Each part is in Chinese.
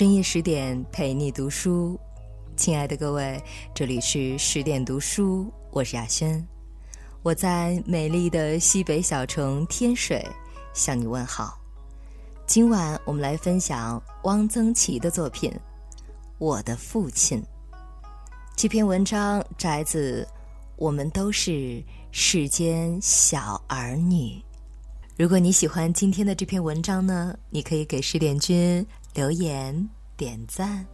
深夜十点陪你读书，亲爱的各位，这里是十点读书，我是亚轩，我在美丽的西北小城天水向你问好。今晚我们来分享汪曾祺的作品《我的父亲》。这篇文章摘自《我们都是世间小儿女》。如果你喜欢今天的这篇文章呢，你可以给十点君。留言点赞。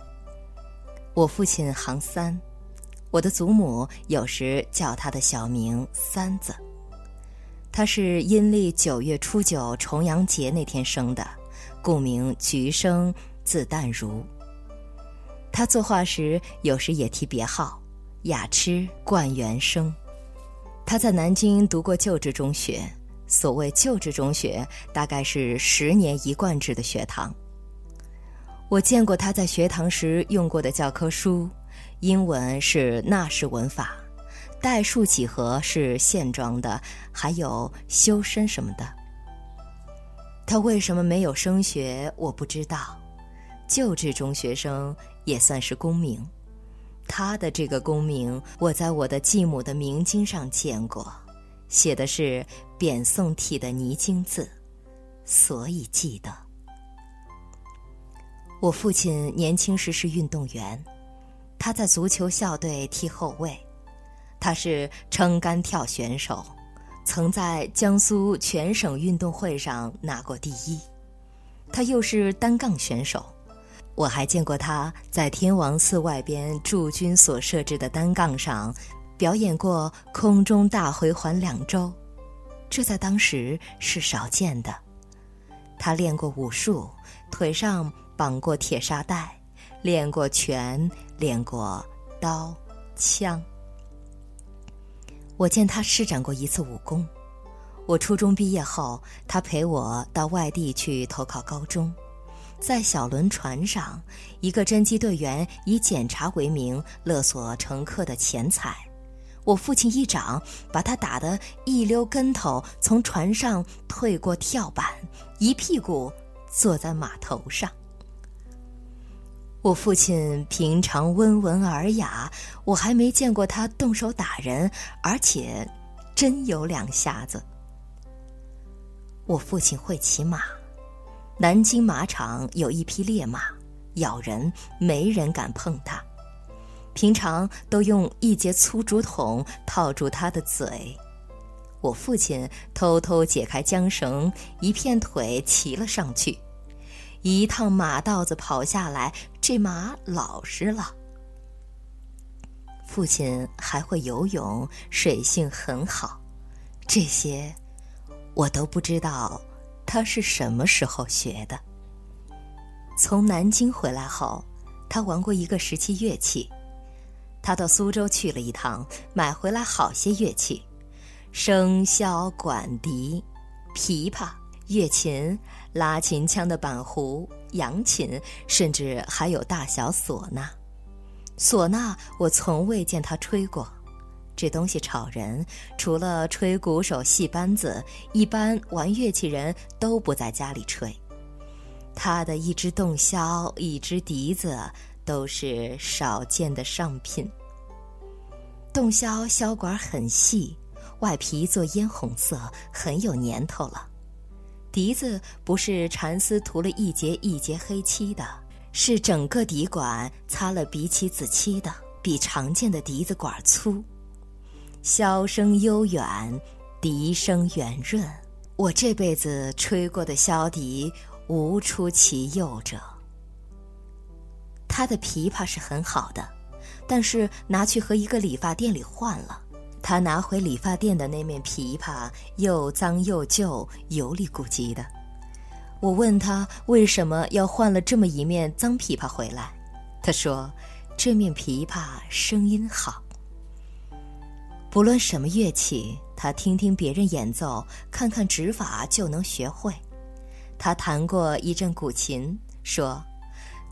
我父亲行三，我的祖母有时叫他的小名三子。他是阴历九月初九重阳节那天生的，故名菊生，字淡如。他作画时有时也提别号雅痴冠元生。他在南京读过旧制中学，所谓旧制中学，大概是十年一贯制的学堂。我见过他在学堂时用过的教科书，英文是纳式文法，代数几何是线装的，还有修身什么的。他为什么没有升学？我不知道。旧制中学生也算是功名，他的这个功名，我在我的继母的明经上见过，写的是扁宋体的泥金字，所以记得。我父亲年轻时是运动员，他在足球校队踢后卫，他是撑杆跳选手，曾在江苏全省运动会上拿过第一。他又是单杠选手，我还见过他在天王寺外边驻军所设置的单杠上表演过空中大回环两周，这在当时是少见的。他练过武术，腿上。绑过铁沙袋，练过拳，练过刀枪。我见他施展过一次武功。我初中毕业后，他陪我到外地去投考高中，在小轮船上，一个侦缉队员以检查为名勒索乘客的钱财，我父亲一掌把他打得一溜跟头，从船上退过跳板，一屁股坐在码头上。我父亲平常温文尔雅，我还没见过他动手打人，而且真有两下子。我父亲会骑马，南京马场有一匹烈马，咬人没人敢碰它，平常都用一节粗竹筒套住它的嘴。我父亲偷偷解开缰绳，一片腿骑了上去。一趟马道子跑下来，这马老实了。父亲还会游泳，水性很好，这些我都不知道他是什么时候学的。从南京回来后，他玩过一个时期乐器。他到苏州去了一趟，买回来好些乐器：笙箫、管笛、琵琶。乐琴、拉琴腔的板胡、扬琴，甚至还有大小唢呐。唢呐我从未见他吹过，这东西吵人。除了吹鼓手、戏班子，一般玩乐器人都不在家里吹。他的一支洞箫、一支笛子都是少见的上品。洞箫箫管很细，外皮做烟红色，很有年头了。笛子不是蚕丝涂了一节一节黑漆的，是整个笛管擦了鼻漆紫漆的，比常见的笛子管粗。箫声悠远，笛声圆润。我这辈子吹过的箫笛无出其右者。他的琵琶是很好的，但是拿去和一个理发店里换了。他拿回理发店的那面琵琶又脏又旧，油里咕叽的。我问他为什么要换了这么一面脏琵琶回来，他说：“这面琵琶声音好。不论什么乐器，他听听别人演奏，看看指法就能学会。他弹过一阵古琴，说：‘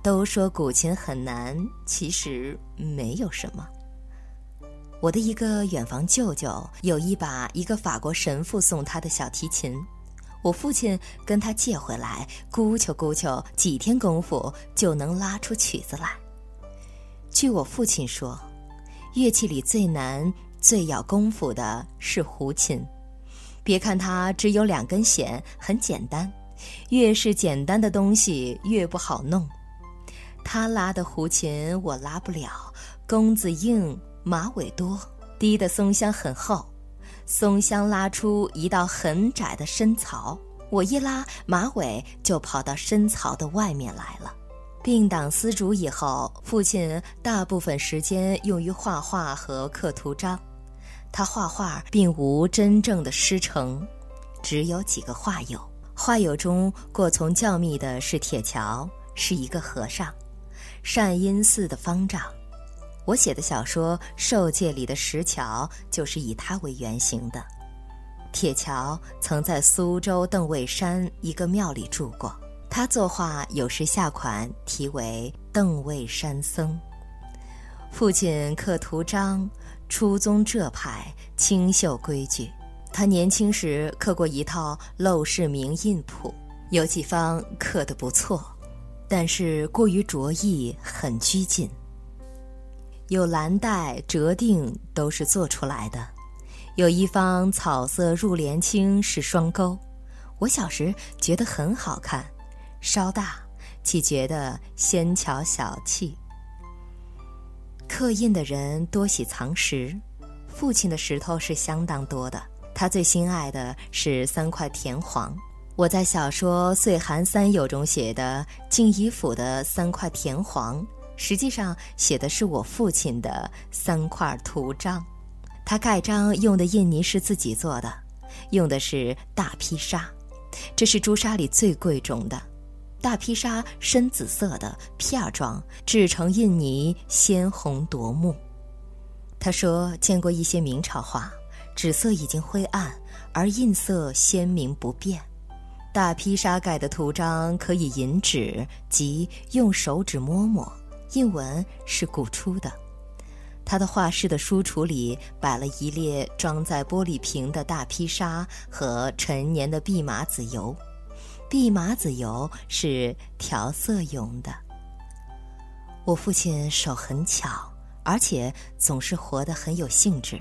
都说古琴很难，其实没有什么。’”我的一个远房舅舅有一把一个法国神父送他的小提琴，我父亲跟他借回来，咕求咕求，几天功夫就能拉出曲子来。据我父亲说，乐器里最难、最要功夫的是胡琴。别看它只有两根弦，很简单，越是简单的东西越不好弄。他拉的胡琴我拉不了，弓子硬，马尾多，低的松香很厚。松香拉出一道很窄的深槽，我一拉马尾就跑到深槽的外面来了。并党丝竹以后，父亲大部分时间用于画画和刻图章。他画画并无真正的师承，只有几个画友。画友中过从较密的是铁桥，是一个和尚，善因寺的方丈。我写的小说《受戒》里的石桥就是以他为原型的。铁桥曾在苏州邓尉山一个庙里住过，他作画有时下款题为《邓尉山僧》。父亲刻图章，初宗浙派，清秀规矩。他年轻时刻过一套《陋室铭印谱》，有几方刻得不错，但是过于着意，很拘谨。有蓝带折定都是做出来的，有一方草色入帘青是双钩，我小时觉得很好看，稍大岂觉得纤巧小气。刻印的人多喜藏石，父亲的石头是相当多的，他最心爱的是三块田黄。我在小说《岁寒三友》中写的静怡府的三块田黄。实际上写的是我父亲的三块图章，他盖章用的印泥是自己做的，用的是大披纱，这是朱砂里最贵重的。大披纱深紫色的片状，制成印泥鲜红夺目。他说见过一些明朝画，纸色已经灰暗，而印色鲜明不变。大披纱盖的图章可以引纸，即用手指摸摸。印文是古出的，他的画室的书橱里摆了一列装在玻璃瓶的大披纱和陈年的蓖麻籽油，蓖麻籽油是调色用的。我父亲手很巧，而且总是活得很有兴致，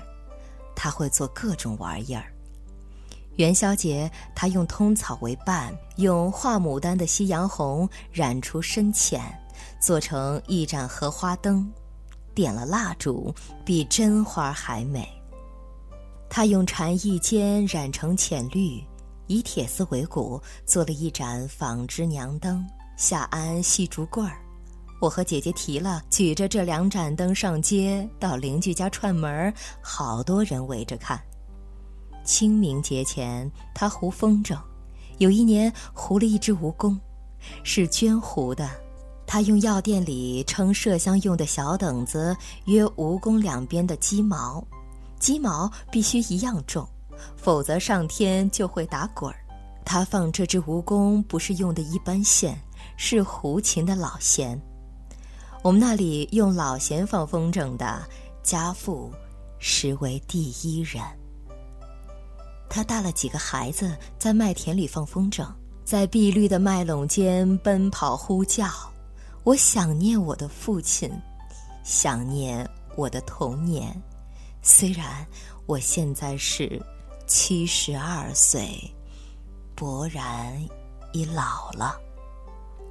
他会做各种玩意儿。元宵节，他用通草为伴，用画牡丹的夕阳红染出深浅。做成一盏荷花灯，点了蜡烛，比真花还美。他用蝉翼尖染成浅绿，以铁丝为骨，做了一盏纺织娘灯，下安细竹棍儿。我和姐姐提了，举着这两盏灯上街，到邻居家串门好多人围着看。清明节前，他糊风筝，有一年糊了一只蜈蚣，是绢糊的。他用药店里称麝香用的小等子，约蜈蚣两边的鸡毛，鸡毛必须一样重，否则上天就会打滚儿。他放这只蜈蚣不是用的一般线，是胡琴的老弦。我们那里用老弦放风筝的家父，实为第一人。他带了几个孩子在麦田里放风筝，在碧绿的麦垄间奔跑呼叫。我想念我的父亲，想念我的童年。虽然我现在是七十二岁，勃然已老了。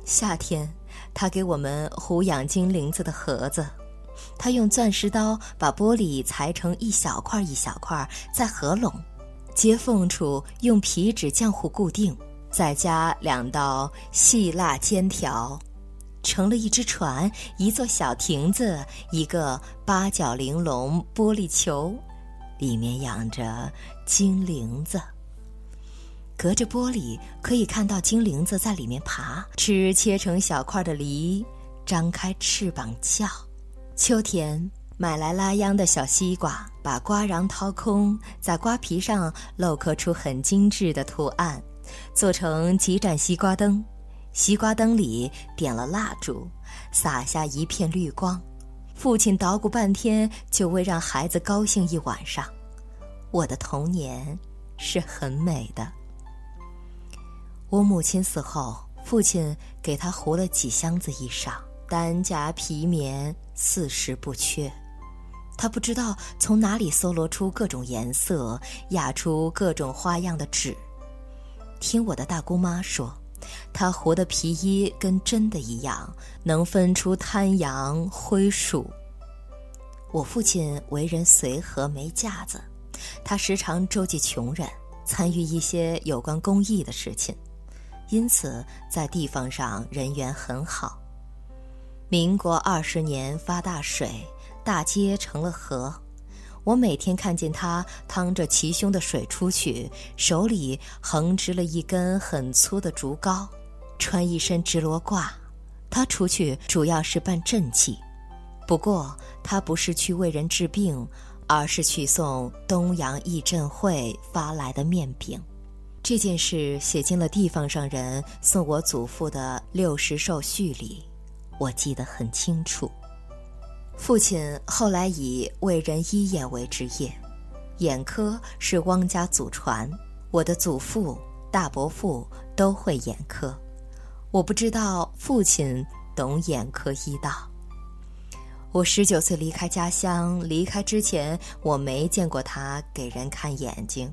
夏天，他给我们糊养金铃子的盒子，他用钻石刀把玻璃裁成一小块一小块，再合拢，接缝处用皮纸浆糊固定，再加两道细蜡尖条。成了一只船，一座小亭子，一个八角玲珑玻璃球，里面养着金铃子。隔着玻璃可以看到金铃子在里面爬，吃切成小块的梨，张开翅膀叫。秋天买来拉秧的小西瓜，把瓜瓤掏空，在瓜皮上镂刻出很精致的图案，做成几盏西瓜灯。西瓜灯里点了蜡烛，洒下一片绿光。父亲捣鼓半天，就为让孩子高兴一晚上。我的童年是很美的。我母亲死后，父亲给他糊了几箱子衣裳，单夹皮棉，四时不缺。他不知道从哪里搜罗出各种颜色、压出各种花样的纸。听我的大姑妈说，他糊的皮衣跟真的一样，能分出滩羊灰树。我父亲为人随和没架子，他时常周济穷人，参与一些有关公益的事情，因此在地方上人缘很好。民国二十年发大水。大街成了河，我每天看见他趟着齐胸的水出去，手里横直了一根很粗的竹篙，穿一身直罗褂。他出去主要是办赈济，不过他不是去为人治病，而是去送东洋义赈会发来的面饼。这件事写进了地方上人送我祖父的六十寿序里，我记得很清楚。父亲后来以为人医眼为职业，眼科是汪家祖传。我的祖父、大伯父都会眼科，我不知道父亲懂眼科医道。我十九岁离开家乡，离开之前我没见过他给人看眼睛。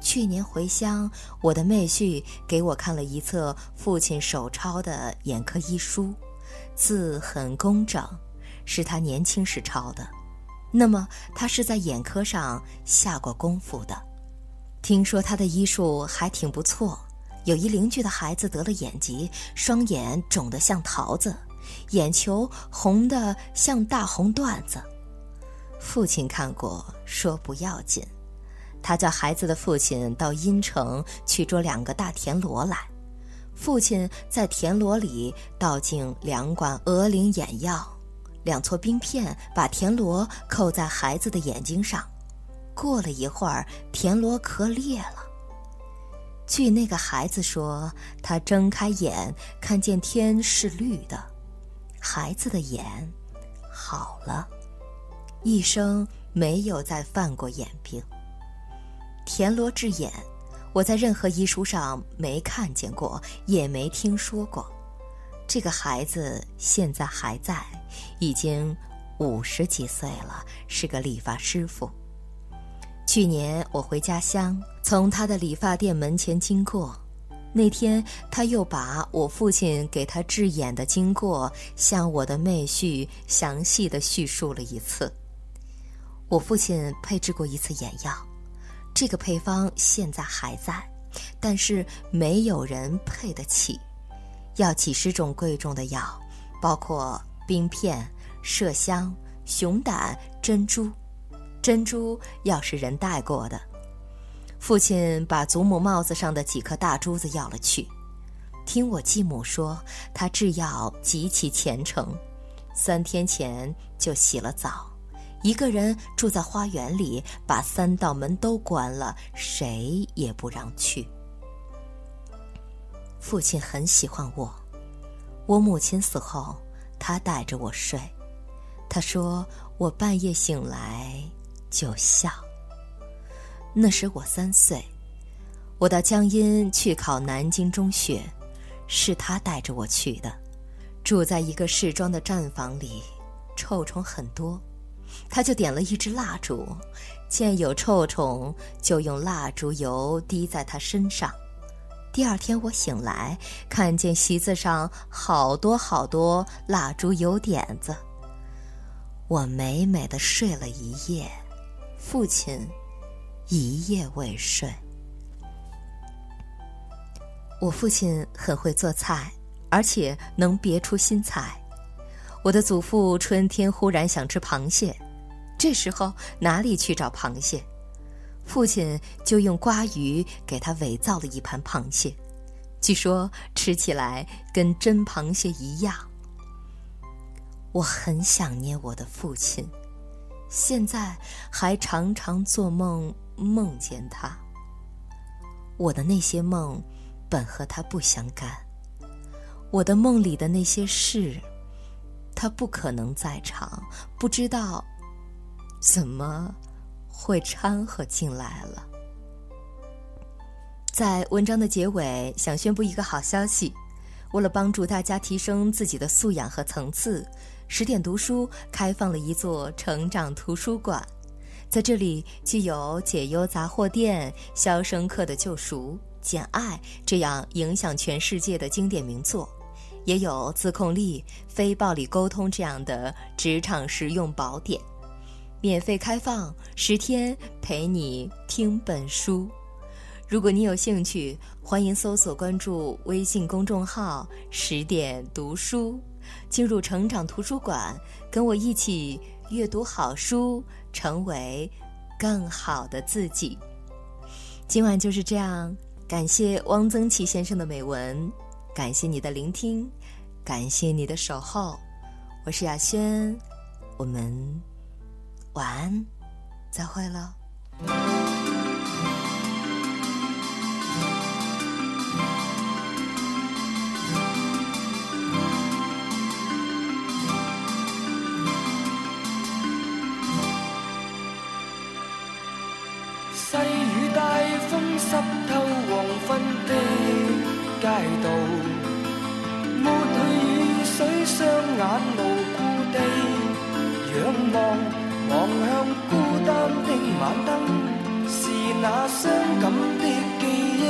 去年回乡，我的妹婿给我看了一册父亲手抄的眼科医书，字很工整。是他年轻时抄的，那么他是在眼科上下过功夫的。听说他的医术还挺不错。有一邻居的孩子得了眼疾，双眼肿得像桃子，眼球红得像大红缎子。父亲看过，说不要紧。他叫孩子的父亲到阴城去捉两个大田螺来。父亲在田螺里倒进两管鹅翎眼药。两撮冰片把田螺扣在孩子的眼睛上，过了一会儿，田螺壳裂了。据那个孩子说，他睁开眼看见天是绿的，孩子的眼好了，一生没有再犯过眼病。田螺治眼，我在任何医书上没看见过，也没听说过。这个孩子现在还在，已经五十几岁了，是个理发师傅。去年我回家乡，从他的理发店门前经过，那天他又把我父亲给他治眼的经过向我的妹婿详细的叙述了一次。我父亲配制过一次眼药，这个配方现在还在，但是没有人配得起。要几十种贵重的药，包括冰片、麝香、熊胆、珍珠。珍珠要是人带过的。父亲把祖母帽子上的几颗大珠子要了去。听我继母说，他制药极其虔诚，三天前就洗了澡，一个人住在花园里，把三道门都关了，谁也不让去。父亲很喜欢我，我母亲死后，他带着我睡。他说我半夜醒来就笑。那时我三岁，我到江阴去考南京中学，是他带着我去的。住在一个市庄的站房里，臭虫很多，他就点了一支蜡烛，见有臭虫就用蜡烛油滴在他身上。第二天我醒来，看见席子上好多好多蜡烛油点子。我美美的睡了一夜，父亲一夜未睡。我父亲很会做菜，而且能别出心裁。我的祖父春天忽然想吃螃蟹，这时候哪里去找螃蟹？父亲就用瓜鱼给他伪造了一盘螃蟹，据说吃起来跟真螃蟹一样。我很想念我的父亲，现在还常常做梦梦见他。我的那些梦本和他不相干，我的梦里的那些事，他不可能在场，不知道怎么。会掺和进来了。在文章的结尾，想宣布一个好消息：为了帮助大家提升自己的素养和层次，十点读书开放了一座成长图书馆。在这里，具有《解忧杂货店》《肖申克的救赎》《简爱》这样影响全世界的经典名作，也有《自控力》《非暴力沟通》这样的职场实用宝典。免费开放十天，陪你听本书。如果你有兴趣，欢迎搜索关注微信公众号“十点读书”，进入成长图书馆，跟我一起阅读好书，成为更好的自己。今晚就是这样，感谢汪曾祺先生的美文，感谢你的聆听，感谢你的守候。我是雅轩，我们晚安，再会喽。细雨大风。湿透黄昏的街道，抹去雨水，双眼无故地仰望，望向孤单的晚灯，是那伤感的记忆，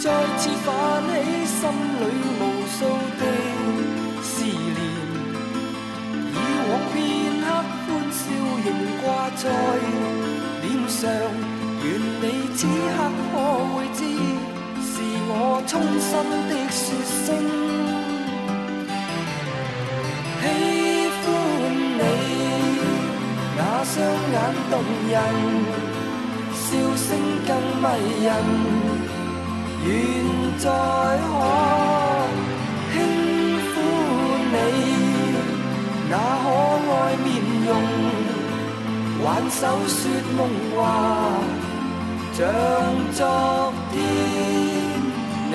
再次泛起心里无数的思念，以往片刻欢笑。仍挂在脸上，愿你此刻可会知，是我衷心的说声双眼动人，笑声更迷人，愿再可轻抚你那可爱面容。挽手说梦话，像昨天你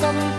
心